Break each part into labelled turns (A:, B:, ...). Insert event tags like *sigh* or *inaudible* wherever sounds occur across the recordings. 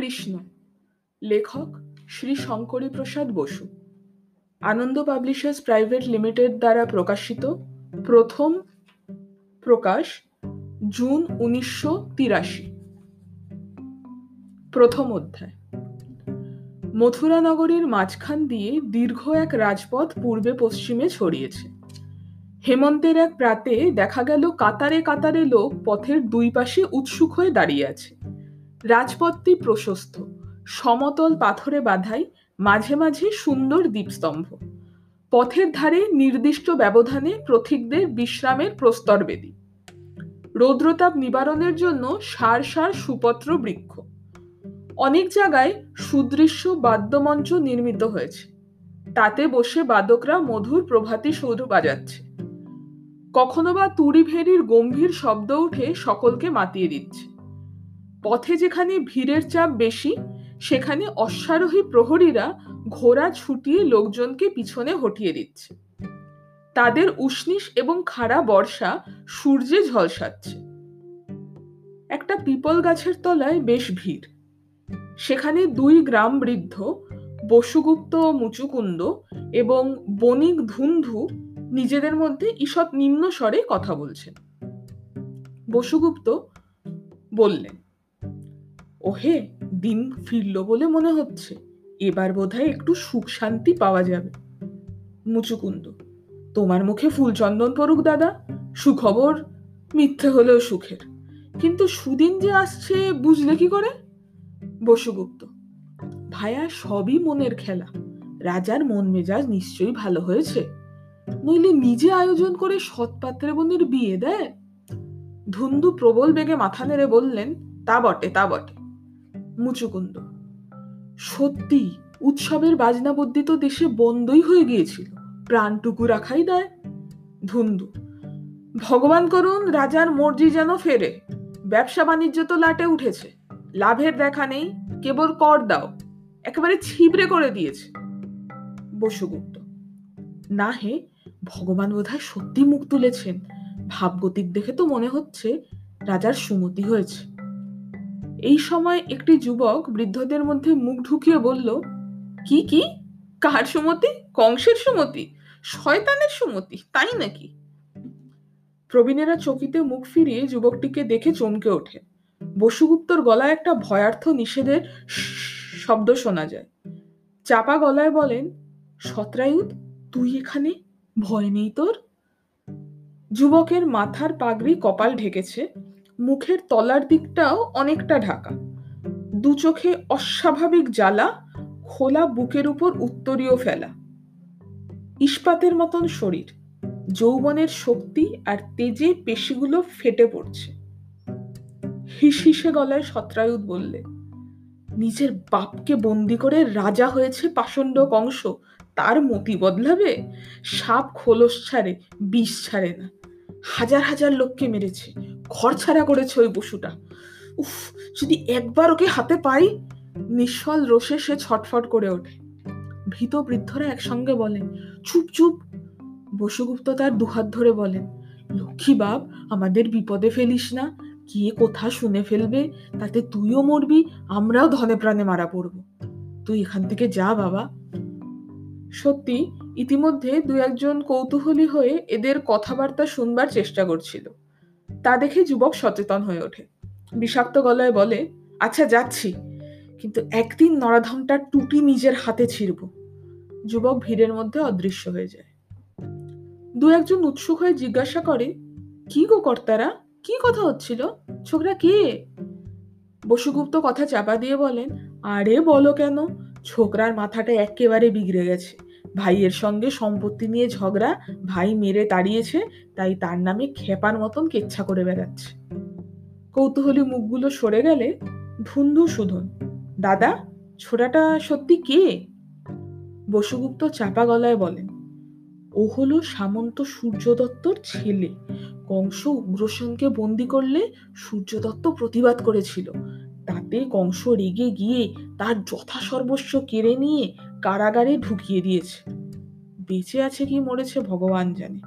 A: কৃষ্ণ, লেখক Shri Shankari Prasad Basu. Ananda publishers private limited দ্বারা প্রকাশিত প্রথম প্রকাশ জুন উনিশশো তিরাশি। প্রথম অধ্যায়। মথুরা নগরীর মাঝখান দিয়ে দীর্ঘ এক রাজপথ পূর্বে পশ্চিমে ছড়িয়েছে। হেমন্তের এক প্রাতে দেখা গেল কাতারে কাতারে লোক পথের দুই পাশে উৎসুক হয়ে দাঁড়িয়ে আছে। রাজপথটি প্রশস্ত, সমতল পাথরে বাঁধাই মাঝে মাঝে সুন্দর দ্বীপস্তম্ভ। পথের ধারে নির্দিষ্ট ব্যবধানে প্রথিকদের বিশ্রামের প্রস্তর প্রস্তরবেদী রৌদ্রতাপ নিবারণের জন্য সার সার সুপত্র বৃক্ষ। অনেক জায়গায় সুদৃশ্য বাদ্যমঞ্চ নির্মিত হয়েছে। তাতে বসে বাদকরা মধুর প্রভাতী সৌধ বাজাচ্ছে। কখনো বা তুড়ি ভেড়ির গম্ভীর শব্দ উঠে সকলকে মাতিয়ে দিচ্ছে। পথে যেখানে ভিড়ের চাপ বেশি, সেখানে অশ্বারোহী প্রহরীরা ঘোড়া ছুটিয়ে লোকজনকে পিছনে হটিয়ে দিচ্ছে। তাদের উষ্ণিস এবং খাড়া বর্ষা সূর্যে ঝলসাচ্ছে। একটা পিপল গাছের তলায় বেশ ভিড়। সেখানে দুই গ্রাম বৃদ্ধ, বসুগুপ্ত ও মুচুকুন্দ এবং বণিক ধুন্ধু নিজেদের মধ্যে ঈষৎ নিম্ন স্বরে কথা বলছেন। বসুগুপ্ত বললেন ওহে, দিন ফিরল বলে মনে হচ্ছে। এবার বোধহয় একটু সুখ শান্তি পাওয়া যাবে। মুচুকুন্দ, তোমার মুখে ফুলচন্দন পড়ুক দাদা। সুখবর, মিথ্যে হলেও সুখের। কিন্তু সুদিন যে আসছে, বুঝলে কি করে? বসুগুপ্ত, ভায়া সবই মনের খেলা। রাজার মন মেজাজ নিশ্চয়ই ভালো হয়েছে। নইলে নিজে আয়োজন করে সৎপাত্রে বোনের বিয়ে দেয়? ধুন্দু প্রবল বেগে মাথা নেড়ে বললেন, তা বটে তা বটে। মুচুকুন্দ সত্যি, উৎসবের বাজনাবদ্যি তো দেশে বন্ধই হয়ে গিয়েছিল। প্রাণটুকু রাখাই দেয়। ধুন্দু, ভগবান করুন রাজার মর্জি যেন ফেরে। ব্যবসা বাণিজ্য তো লাটে উঠেছে। লাভের দেখা নেই, কেবল কর দাও। একেবারে ছিবড়ে করে দিয়েছে। বসুগুপ্ত না হে, ভগবান বোধহয় সত্যি মুখ তুলেছেন। ভাবগতিক দেখে তো মনে হচ্ছে রাজার সুমতি হয়েছে। এই সময় একটি যুবক বৃদ্ধদের মধ্যে মুখ ঢুকিয়ে বলল, কি কি? কার সুমতি? কংসের সুমতি? শয়তানের সুমতি? তাই নাকি? প্রবীণেরা চকিতে মুখ ফিরিয়ে যুবকটিকে দেখে চমকে ওঠে। বসুগুপ্তর গলায় একটা ভয়ার্থ নিষেধের শব্দ শোনা যায়। চাপা গলায় বলেন সত্রায়ুত তুই এখানে? ভয় নেই তোর? যুবকের মাথার পাগড়ি কপাল ঢেকেছে। মুখের তলার দিকটাও অনেকটা ঢাকা। দু চোখে অস্বাভাবিক জ্বালা, খোলা বুকের উপর উত্তরীয় ফেলা। ইস্পাতের মতন শরীর, যৌবনের শক্তি আর তেজে পেশিগুলো ফেটে পড়ছে। হিস গলায় সত্রায়ুত বললে, নিজের বাপকে বন্দি করে রাজা হয়েছে পাষণ্ড কংস, তার মতি বদলাবে? সাপ খোলস ছাড়ে, বিষ ছাড়ে না। হাজার হাজার লোককে মেরেছে, ঘর ছাড়া করেছে ওই পশুটা। উফ, যদি একবার ওকে হাতে পাই নিঃসল রোষে সে ছটফট করে ওঠে। ভীত বৃদ্ধরা একসঙ্গে বলেন, চুপ চুপ। বসুগুপ্ত তার দুহাত ধরে বলেন, লক্ষ্মী বাপ, আমাদের বিপদে ফেলিস না। কে কোথা শুনে ফেলবে? তাতে তুইও মরবি, আমরাও ধনে প্রাণে মারা পড়ব। তুই এখান থেকে যা বাবা। সত্যি ইতিমধ্যে দু একজন কৌতূহলী হয়ে এদের কথাবার্তা শুনবার চেষ্টা করছিল। তা দেখে যুবক সচেতন হয়ে ওঠে। বিষাক্ত গলায় বলে আচ্ছা যাচ্ছি। কিন্তু একদিন নরাধমটার টুটি নিজের হাতে ছিড়ব। যুবক ভিড়ের মধ্যে অদৃশ্য হয়ে যায়। দু একজন উৎসুক হয়ে জিজ্ঞাসা করে, কি গো কর্তারা? কি কথা হচ্ছিল? ছোকরা কে? বসুগুপ্ত কথা চাপা দিয়ে বলেন, আরে বলো কেন? ছোকরার মাথাটা একেবারে বিগড়ে গেছে। ভাইয়ের সঙ্গে সম্পত্তি নিয়ে ঝগড়া, ভাই মেরে তাড়িয়েছে, তাই তার নামে খেপার মতন কেচ্ছা করে বেড়াচ্ছে। কৌতূহলী মুখগুলো সরে গেলে ধুন্ধু শুধন দাদা, ছোড়াটা সত্যি কে? বসুগুপ্ত চাপা গলায় বলেন, ও হলো সামন্ত সূর্যদত্তর ছেলে। কংস উগ্রসেনকে বন্দি করলে সূর্যদত্ত প্রতিবাদ করেছিল। তাতে কংস রেগে গিয়ে তার যথাসর্বস্ব কেড়ে নিয়ে কারাগারে ঢুকিয়ে দিয়েছে। বেঁচে আছে কি মরেছে ভগবান জানে।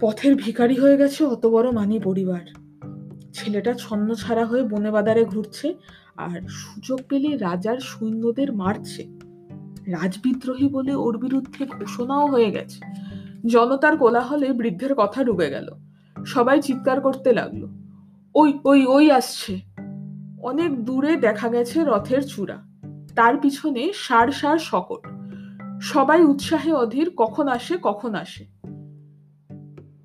A: পথের ভিখারি হয়ে গেছে অত বড় মানি পরিবার। ছেলেটা ছন্ন ছাড়া হয়ে বনে বাদারে ঘুরছে আর সুযোগ পেলে রাজার সৈন্যদের মারছে। রাজবিদ্রোহী বলে ওর বিরুদ্ধে ঘোষণাও হয়ে গেছে। জনতার কোলাহলে বৃদ্ধের কথা ডুবে গেল। সবাই চিৎকার করতে লাগল। ওই ওই ওই আসছে। অনেক দূরে দেখা গেছে রথের চূড়া। তার পিছনে সার সার শকট সবাই উৎসাহে অধীর, কখন আসে কখন আসে।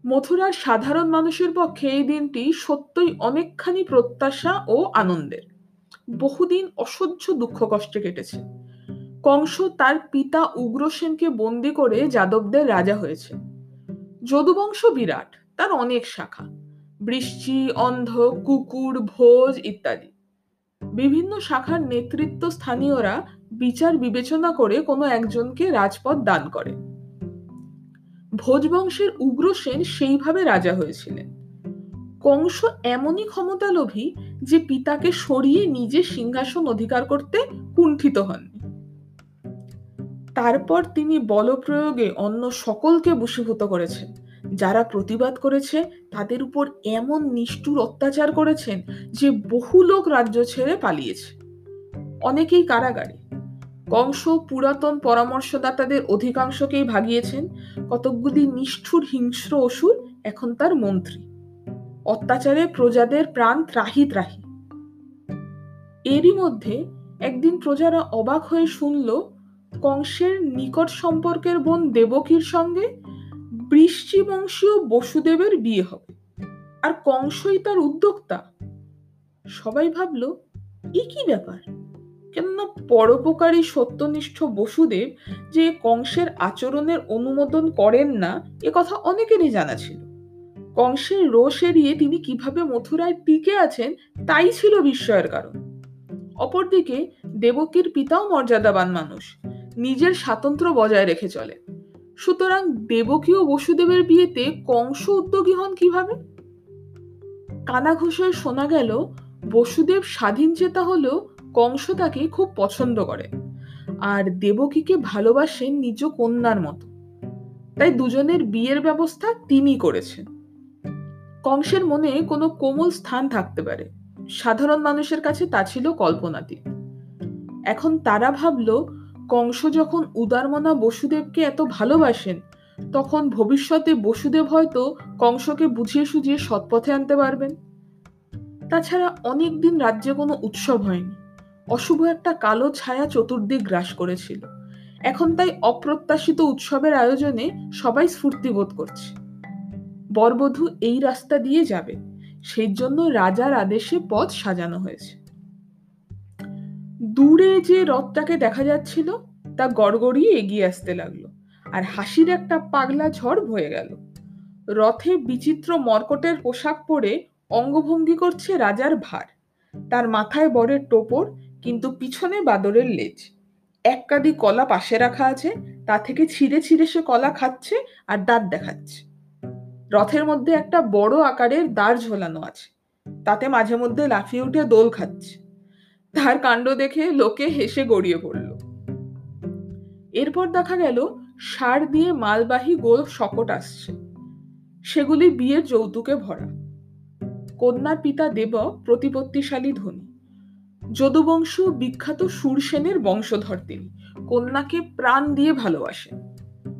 A: মথুরার সাধারণ মানুষের পক্ষে এই দিনটি সত্যই অনেকখানি প্রত্যাশা ও আনন্দের। বহুদিন অসহ্য দুঃখ কষ্টে কেটেছে। কংস তার পিতা উগ্রসেনকে বন্দি করে যাদবদের রাজা হয়েছে। যদুবংশ বিরাট, তার অনেক শাখা। বৃষ্টি, অন্ধ, কুকুর, ভোজ ইত্যাদি। বিভিন্ন শাখার নেতৃত্ব স্থানীয়রা বিচার বিবেচনা করে কোনো একজনকে রাজপদ দান করে। ভোজবংশের উগ্রসেন সেইভাবে রাজা হয়েছিলেন। কংস এমনই ক্ষমতালোভী যে পিতাকে সরিয়ে নিজে সিংহাসন অধিকার করতে কুণ্ঠিত হন তারপর তিনি বলপ্রয়োগে অন্য সকলকে বশীভূত করেছেন। যারা প্রতিবাদ করেছে, তাদের উপর এমন নিষ্ঠুর অত্যাচার করেছেন যে বহু লোক রাজ্য ছেড়ে পালিয়েছে। অনেকেই কারাগারে। কংস পুরাতন পরামর্শদাতাদের অধিকাংশকেই ভাগিয়েছেন। কতকগুলি নিষ্ঠুর হিংস্র অসুর এখন তার মন্ত্রী। অত্যাচারে প্রজাদের প্রাণ ত্রাহি ত্রাহি এরই মধ্যে একদিন প্রজারা অবাক হয়ে শুনল, কংসের নিকট সম্পর্কের বোন দেবকীর সঙ্গে বৃষ্টিবংশীয় বসুদেবের বিয়ে হবে। আর কংসই তার উদ্যোক্তা। সবাই ভাবল, এ কি ব্যাপার? কেননা পরোপকারী সত্যনিষ্ঠ বসুদেব যে কংসের আচরণের অনুমোদন করেন না, এ কথা অনেকেরই জানা ছিল। কংসের রোষ এড়িয়ে তিনি কীভাবে মথুরায় টিকে আছেন, তাই ছিল বিস্ময়ের কারণ। অপরদিকে দেবকীর পিতাও মর্যাদাবান মানুষ। নিজের স্বাতন্ত্র্য বজায় রেখে চলে সুতরাং দেবকীয় বসুদেবের বিয়েতে কংস উদ্যোগী হন কীভাবে? কানা ঘোষায় শোনা গেল, বসুদেব স্বাধীন চেতা হলেও কংস তাকে খুব পছন্দ করে আর দেবকীকে ভালোবাসেন নিজ কন্যার মতো। তাই দুজনের বিয়ের ব্যবস্থা তিনি করেছেন। কংসের মনে কোনো কোমল স্থান থাকতে পারে। সাধারণ মানুষের কাছে তা ছিল কল্পনাতীত। এখন তারা ভাবল কংস যখন উদারমনা বসুদেবকে এত ভালোবাসেন, তখন ভবিষ্যতে বসুদেব হয়তো কংসকে বুঝিয়ে সুঝিয়ে সৎপথে আনতে পারবেন। তাছাড়া অনেকদিন রাজ্যে কোনো উৎসব হয়নি। অশুভ একটা কালো ছায়া চতুর্দিক গ্রাস করেছিল। এখন তাই অপ্রত্যাশিত উৎসবের আয়োজনে সবাই স্ফূর্তি বোধ করছে। বরবধূ এই রাস্তা দিয়ে যাবে সেই জন্য রাজার আদেশে পথ সাজানো হয়েছে। দূরে যে রথটাকে দেখা যাচ্ছিল, তা গড়গড়িয়ে এগিয়ে আসতে লাগল আর হাসির একটা পাগলা ঝড় বয়ে গেল। রথে বিচিত্র মর্কটের পোশাক পরে অঙ্গভঙ্গি করছে রাজার ভার। তার মাথায় বরের টোপর, কিন্তু পিছনে বাদরের লেজ। এক কাদি কলা পাশে রাখা আছে, তা থেকে ছিঁড়ে ছিঁড়ে সে কলা খাচ্ছে আর দাঁত দেখাচ্ছে। রথের মধ্যে একটা বড় আকারের দাঁড় ঝোলানো আছে, তাতে মাঝে মধ্যে লাফিয়ে উঠে দোল খাচ্ছে। তার কাণ্ড দেখে লোকে হেসে গড়িয়ে পড়ল। এরপর দেখা গেল, সার দিয়ে মালবাহী গোল শকট আসছে। সেগুলি বিয়ের যৌতুকে ভরা। কন্যার পিতা দেব প্রতিপত্তিশালী ধনী। যদুবংশ বিখ্যাত সুরসেনের বংশধর তিনি। কন্যাকে প্রাণ দিয়ে ভালোবাসেন।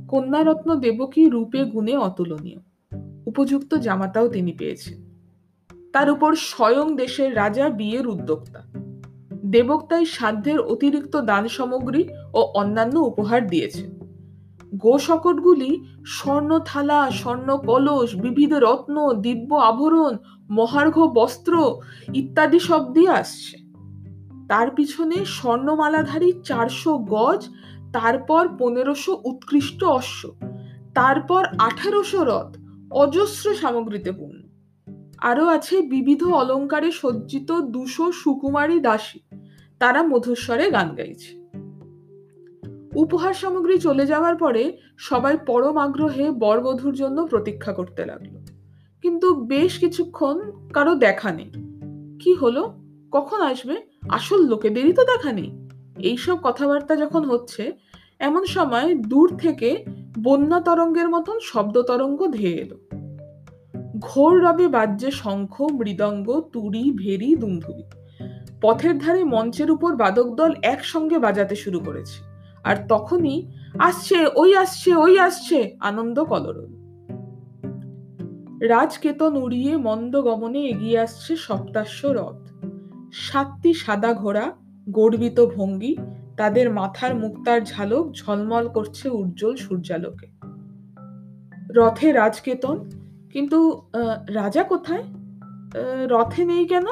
A: কন্যারত্ন দেবকী রূপে গুণে অতুলনীয়। উপযুক্ত জামাতাও তিনি পেয়েছেন। তার উপর স্বয়ং দেশের রাজা বিয়ের উদ্যোক্তা। দেবক্তাই সাধ্যের অতিরিক্ত দান সামগ্রী ও অন্যান্য উপহার দিয়েছে। গো শকটগুলি স্বর্ণ থালা স্বর্ণ কলস বিবিধ রত্ন, দিব্য আভরণ, মহার্ঘ বস্ত্র ইত্যাদি সব দিয়ে আসছে। তার পিছনে স্বর্ণমালাধারী চারশো গজ, তারপর পনেরোশো উৎকৃষ্ট অশ্ব, তারপর আঠারোশো রথ অজস্র সামগ্রীতে পূর্ণ। আরও আছে বিবিধ অলঙ্কারে সজ্জিত দুশো সুকুমারী দাসী। তারা মধুস্বরে গান গাইছে। উপহার সামগ্রী চলে যাওয়ার পরে সবাই পরম আগ্রহে বরবধূর জন্য প্রতীক্ষা করতে লাগল। কিন্তু বেশ কিছুক্ষণ কারও দেখা নেই। কি হলো? কখন আসবে? আসল লোকেদেরই তো দেখা নেই। এইসব কথাবার্তা যখন হচ্ছে, এমন সময় দূর থেকে বন্যা তরঙ্গের মতন শব্দ তরঙ্গ ধেয়ে এলো। ঘোর রবে বাজ্যে শঙ্খ, মৃদঙ্গ, তুড়ি, ভেরি দুমধুবি পথের ধারে মঞ্চের উপর বাদক দল একসঙ্গে বাজাতে শুরু করেছে। আর তখনই আসছে, ওই আসছে ওই আসছে, আনন্দ কলরল রাজকেতন উড়িয়ে মন্দ গমনে এগিয়ে আসছে সপ্তাশ্ব রথ। সাতটি সাদা ঘোড়া, গর্বিত ভঙ্গি, তাদের মাথার মুক্তার ঝালক ঝলমল করছে উজ্জ্বল সূর্যালোকে। রথে রাজকেতন, কিন্তু রাজা কোথায়? রথে নেই কেন?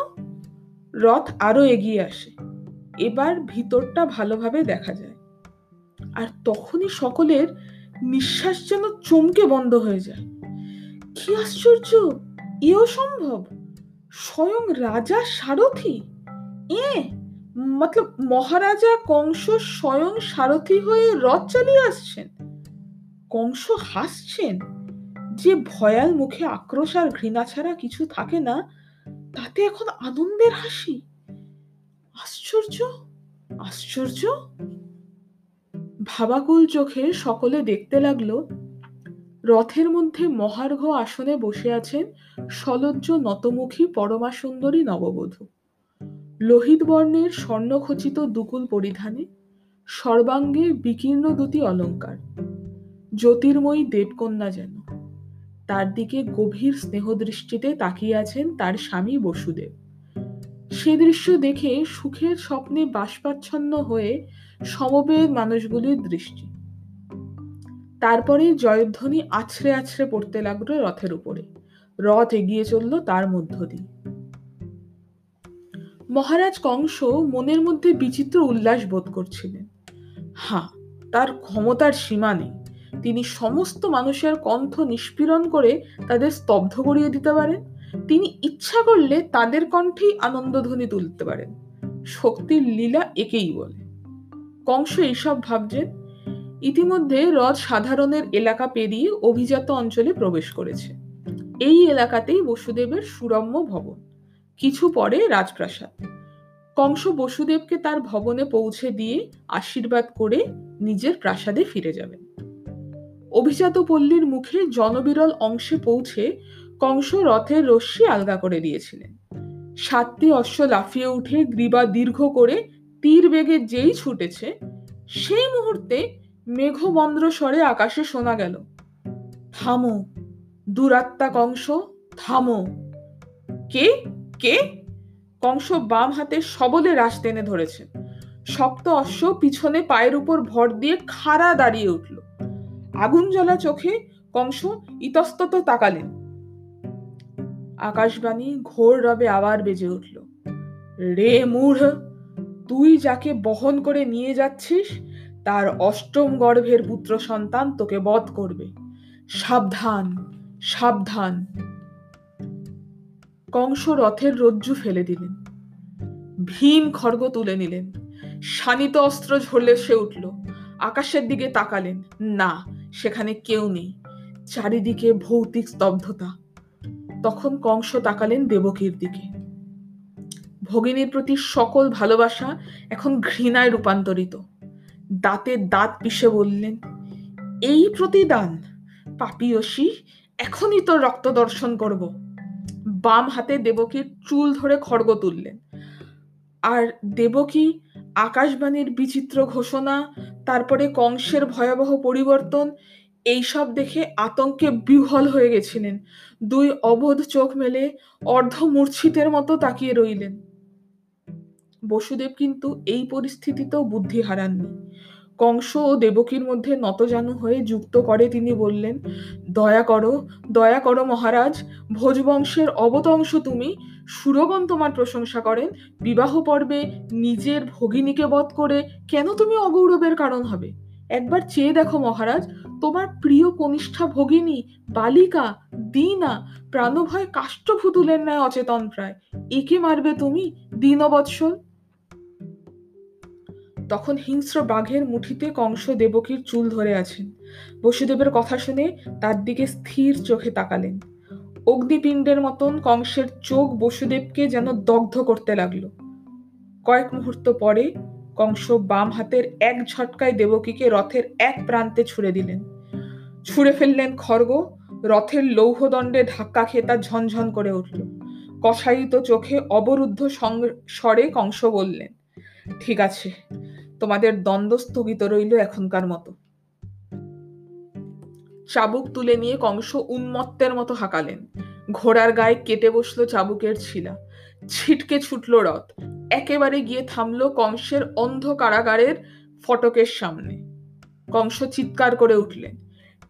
A: রথ আরও এগিয়ে আসে। এবার ভিতরটা ভালোভাবে দেখা যায়। আর তখনই সকলের নিঃশ্বাস যেন চমকে বন্ধ হয়ে যায়। কি আশ্চর্য! এও সম্ভব? স্বয়ং রাজা সারথি? এ, মতলব মহারাজা কংস স্বয়ং সারথি হয়ে রথ চালিয়ে আসছেন। কংস হাসছেন। যে ভয়াল মুখে আক্রোশ আর ঘৃণা ছাড়া কিছু থাকে না তাতে এখন আনন্দের হাসি? আশ্চর্য? আশ্চর্য? ভাবাকুল চোখে সকলে দেখতে লাগল, রথের মধ্যে মহার্ঘ আসনে বসে আছেন সলজ্জ নতমুখী পরমা সুন্দরী নববধূ। লোহিত বর্ণের স্বর্ণখচিত দুকুল পরিধানে সর্বাঙ্গে বিকীর্ণ দুটি অলঙ্কার। জ্যোতির্ময়ী দেবকন্যা যেন। তার দিকে গভীর স্নেহদৃষ্টিতে তাকিয়ে আছেন তার স্বামী বসুদেব। সে দৃশ্য দেখে সুখের স্বপ্নে বাষ্পাচ্ছন্ন হয়ে সমবেত মানুষগুলির দৃষ্টি। তারপরে জয়ধ্বনি আছড়ে আছড়ে পড়তে লাগল রথের উপরে। রথ এগিয়ে চলল তার মধ্য দিয়ে। মহারাজ কংস মনের মধ্যে বিচিত্র উল্লাস বোধ করছিলেন। হ্যাঁ তার ক্ষমতার সীমা নেই। তিনি সমস্ত মানুষের কণ্ঠ নিষ্পীড়ন করে তাদের স্তব্ধ করিয়ে দিতে পারেন। তিনি ইচ্ছা করলে তাদের কণ্ঠেই আনন্দধ্বনি তুলতে পারেন। শক্তির লীলা একেই বলে। কংস এইসব ভাবছেন। ইতিমধ্যে রথ সাধারণের এলাকা পেরিয়ে অভিজাত অঞ্চলে প্রবেশ করেছে। এই এলাকাতেই বসুদেবের সুরম্য ভবন। কিছু পরে রাজপ্রাসাদ। কংস বসুদেবকে তার ভবনে পৌঁছে দিয়ে আশীর্বাদ করে নিজের প্রাসাদে ফিরে যাবেন। অভিজাত পল্লীর মুখে জনবিরল অংশে পৌঁছে কংস রথের রশ্মি আলগা করে দিয়েছিলেন। সাতটি অশ্ব লাফিয়ে উঠে গ্রীবা দীর্ঘ করে তীর বেগে যেই ছুটেছে, সেই মুহূর্তে মেঘবন্দ্র স্বরে আকাশে শোনা গেল, থামো, দুরাত্মা কংস, থামো। কে? কে? কংস বাম হাতে সবলে রাস টেনে ধরেছে। শক্ত অশ্ব পিছনে পায়ের উপর ভর দিয়ে খাড়া দাঁড়িয়ে উঠল। আগুন জ্বলা চোখে কংস ইতস্তত তাকালেন। আকাশবাণী ঘোর রবে আবার বেজে উঠল। রে মূঢ়, তুই যাকে বহন করে নিয়ে যাচ্ছিস, তার অষ্টম গর্ভের পুত্র সন্তান তোকে বধ করবে। সাবধান সাবধান। কংস রথের রজ্জু ফেলে দিলেন। ভীম খড়গ তুলে নিলেন। শানিত অস্ত্র ঝরলে সে উঠল। আকাশের দিকে তাকালেন। না সেখানে কেউ নেই। চারিদিকে ভৌতিক স্তব্ধতা। তখন কংস তাকালেন দেবকীর দিকে। ভগিনীর প্রতি সকল ভালোবাসা এখন ঘৃণায় রূপান্তরিত। দাঁতে দাঁত পিষে বললেন, এই প্রতিদান পাপিয়সী এখনই তোর রক্ত দর্শন করব। বাম হাতে দেবকীর চুল ধরে খড়গ তুললেন। আর দেবকী আকাশবাণীর বিচিত্র ঘোষণা তারপরে কংসের ভয়াবহ পরিবর্তন এইসব দেখে আতঙ্কে বিহল হয়ে গেছিলেন। দুই অবোধ চোখ মেলে অর্ধমূর্ছিতের মতো তাকিয়ে রইলেন। বসুদেব কিন্তু এই পরিস্থিতিতেও বুদ্ধি হারাননি। কংস ও দেবকীর মধ্যে নতজানু হয়ে যুক্ত করে তিনি বললেন, দয়া করো দয়া করো মহারাজ, ভোজবংশের অবতংশ তুমি, সুরগণ তোমার প্রশংসা করেন, বিবাহ পর্বে নিজের ভগিনীকে বধ করে কেন তুমি অগৌরবের কারণ হবে? একবার চেয়ে দেখো মহারাজ, তোমার প্রিয় কনিষ্ঠা ভগিনী, বালিকা, দিনা, প্রাণভয় কাষ্ঠভুতুলের ন্যায় অচেতন প্রায়। একে মারবে তুমি, দীনবৎসল? তখন হিংস্র বাঘের মুঠিতে কংস দেবকীর চুল ধরে আছেন। বসুদেবের কথা শুনে তার দিকে স্থির চোখে তাকালেন। অগ্নিপিণ্ডের মতন কংসের চোখ বসুদেবকে যেন দগ্ধ করতে লাগল। কয়েক মুহূর্ত পরে কংস বাম হাতের এক ঝটকায় দেবকীকে রথের এক প্রান্তে ছুড়ে দিলেন। ছুড়ে ফেললেন খড়গ, রথের লৌহদণ্ডে ধাক্কা খেয়ে তা ঝনঝন করে উঠল। কষায়িত চোখে অবরুদ্ধ স্বরে কংস বললেন, ঠিক আছে তোমাদের দ্বন্দ্ব স্থগিত রইল এখনকার মতো। চাবুক তুলে নিয়ে কংস উন্মত্তের মতো হাঁকালেন। ঘোড়ার গায়ে কেটে বসল চাবুকের ছিলা ছিটকে ছুটল রথ। একেবারে গিয়ে থামলো কংসের অন্ধ কারাগারের ফটকের সামনে। কংস চিৎকার করে উঠলেন,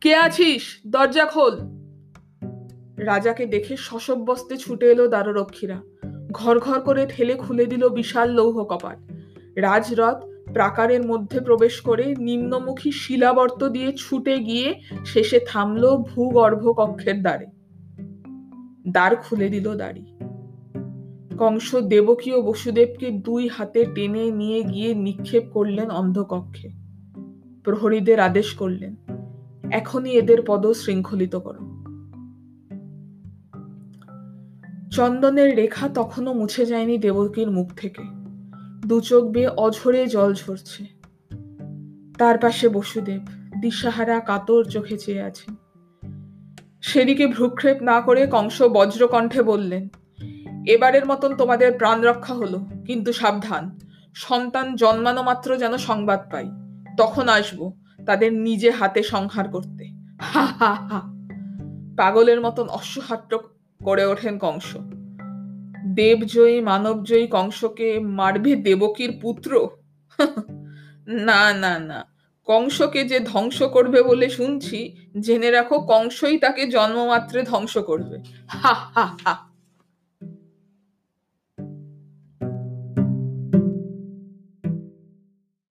A: কে আছিস? দরজা খোল! রাজাকে দেখে শশব্যস্তে ছুটে এলো দ্বাররক্ষীরা। ঘর ঘর করে ঠেলে খুলে দিল বিশাল লৌহ কপাট। রাজরথ প্রাকারের মধ্যে প্রবেশ করে নিম্নমুখী শিলাবর্ত দিয়ে ছুটে গিয়ে শেষে থামলো ভূগর্ভ কক্ষের দ্বারে। দ্বার খুলে দিল দাড়ি। কংস দেবকীয় বসুদেবকে দুই হাতে টেনে নিয়ে গিয়ে নিক্ষেপ করলেন অন্ধকক্ষে। প্রহরীদের আদেশ করলেন, এখনই এদের পদ শৃঙ্খলিত করো। চন্দনের রেখা তখনও মুছে যায়নি দেবকীর মুখ থেকে। দু চোখ বেয়ে অঝরে জল ঝরছে। তার পাশে বসুদেব, দিশাহারা কাতর চোখে চেয়ে আছেন। সেদিকে ভ্রুক্ষেপ না করে কংস বজ্রকণ্ঠে বললেন, এবারের মতন তোমাদের প্রাণ রক্ষা হলো, কিন্তু সাবধান। সন্তান জন্মানো মাত্র যেন সংবাদ পাই। তখন আসব তাদের নিজে হাতে সংহার করতে। হা হা হা। পাগলের মতন অশ্বহাট্য করে ওঠেন কংস। দেবজয়ী, মানবজয়ী কংসকে মারবে দেবকীর পুত্র? *laughs* না না না। কংসকে যে ধ্বংস করবে বলে শুনছি, জেনে রাখো কংসই তাকে জন্মমাত্রে ধ্বংস করবে। *laughs* হা হা হা।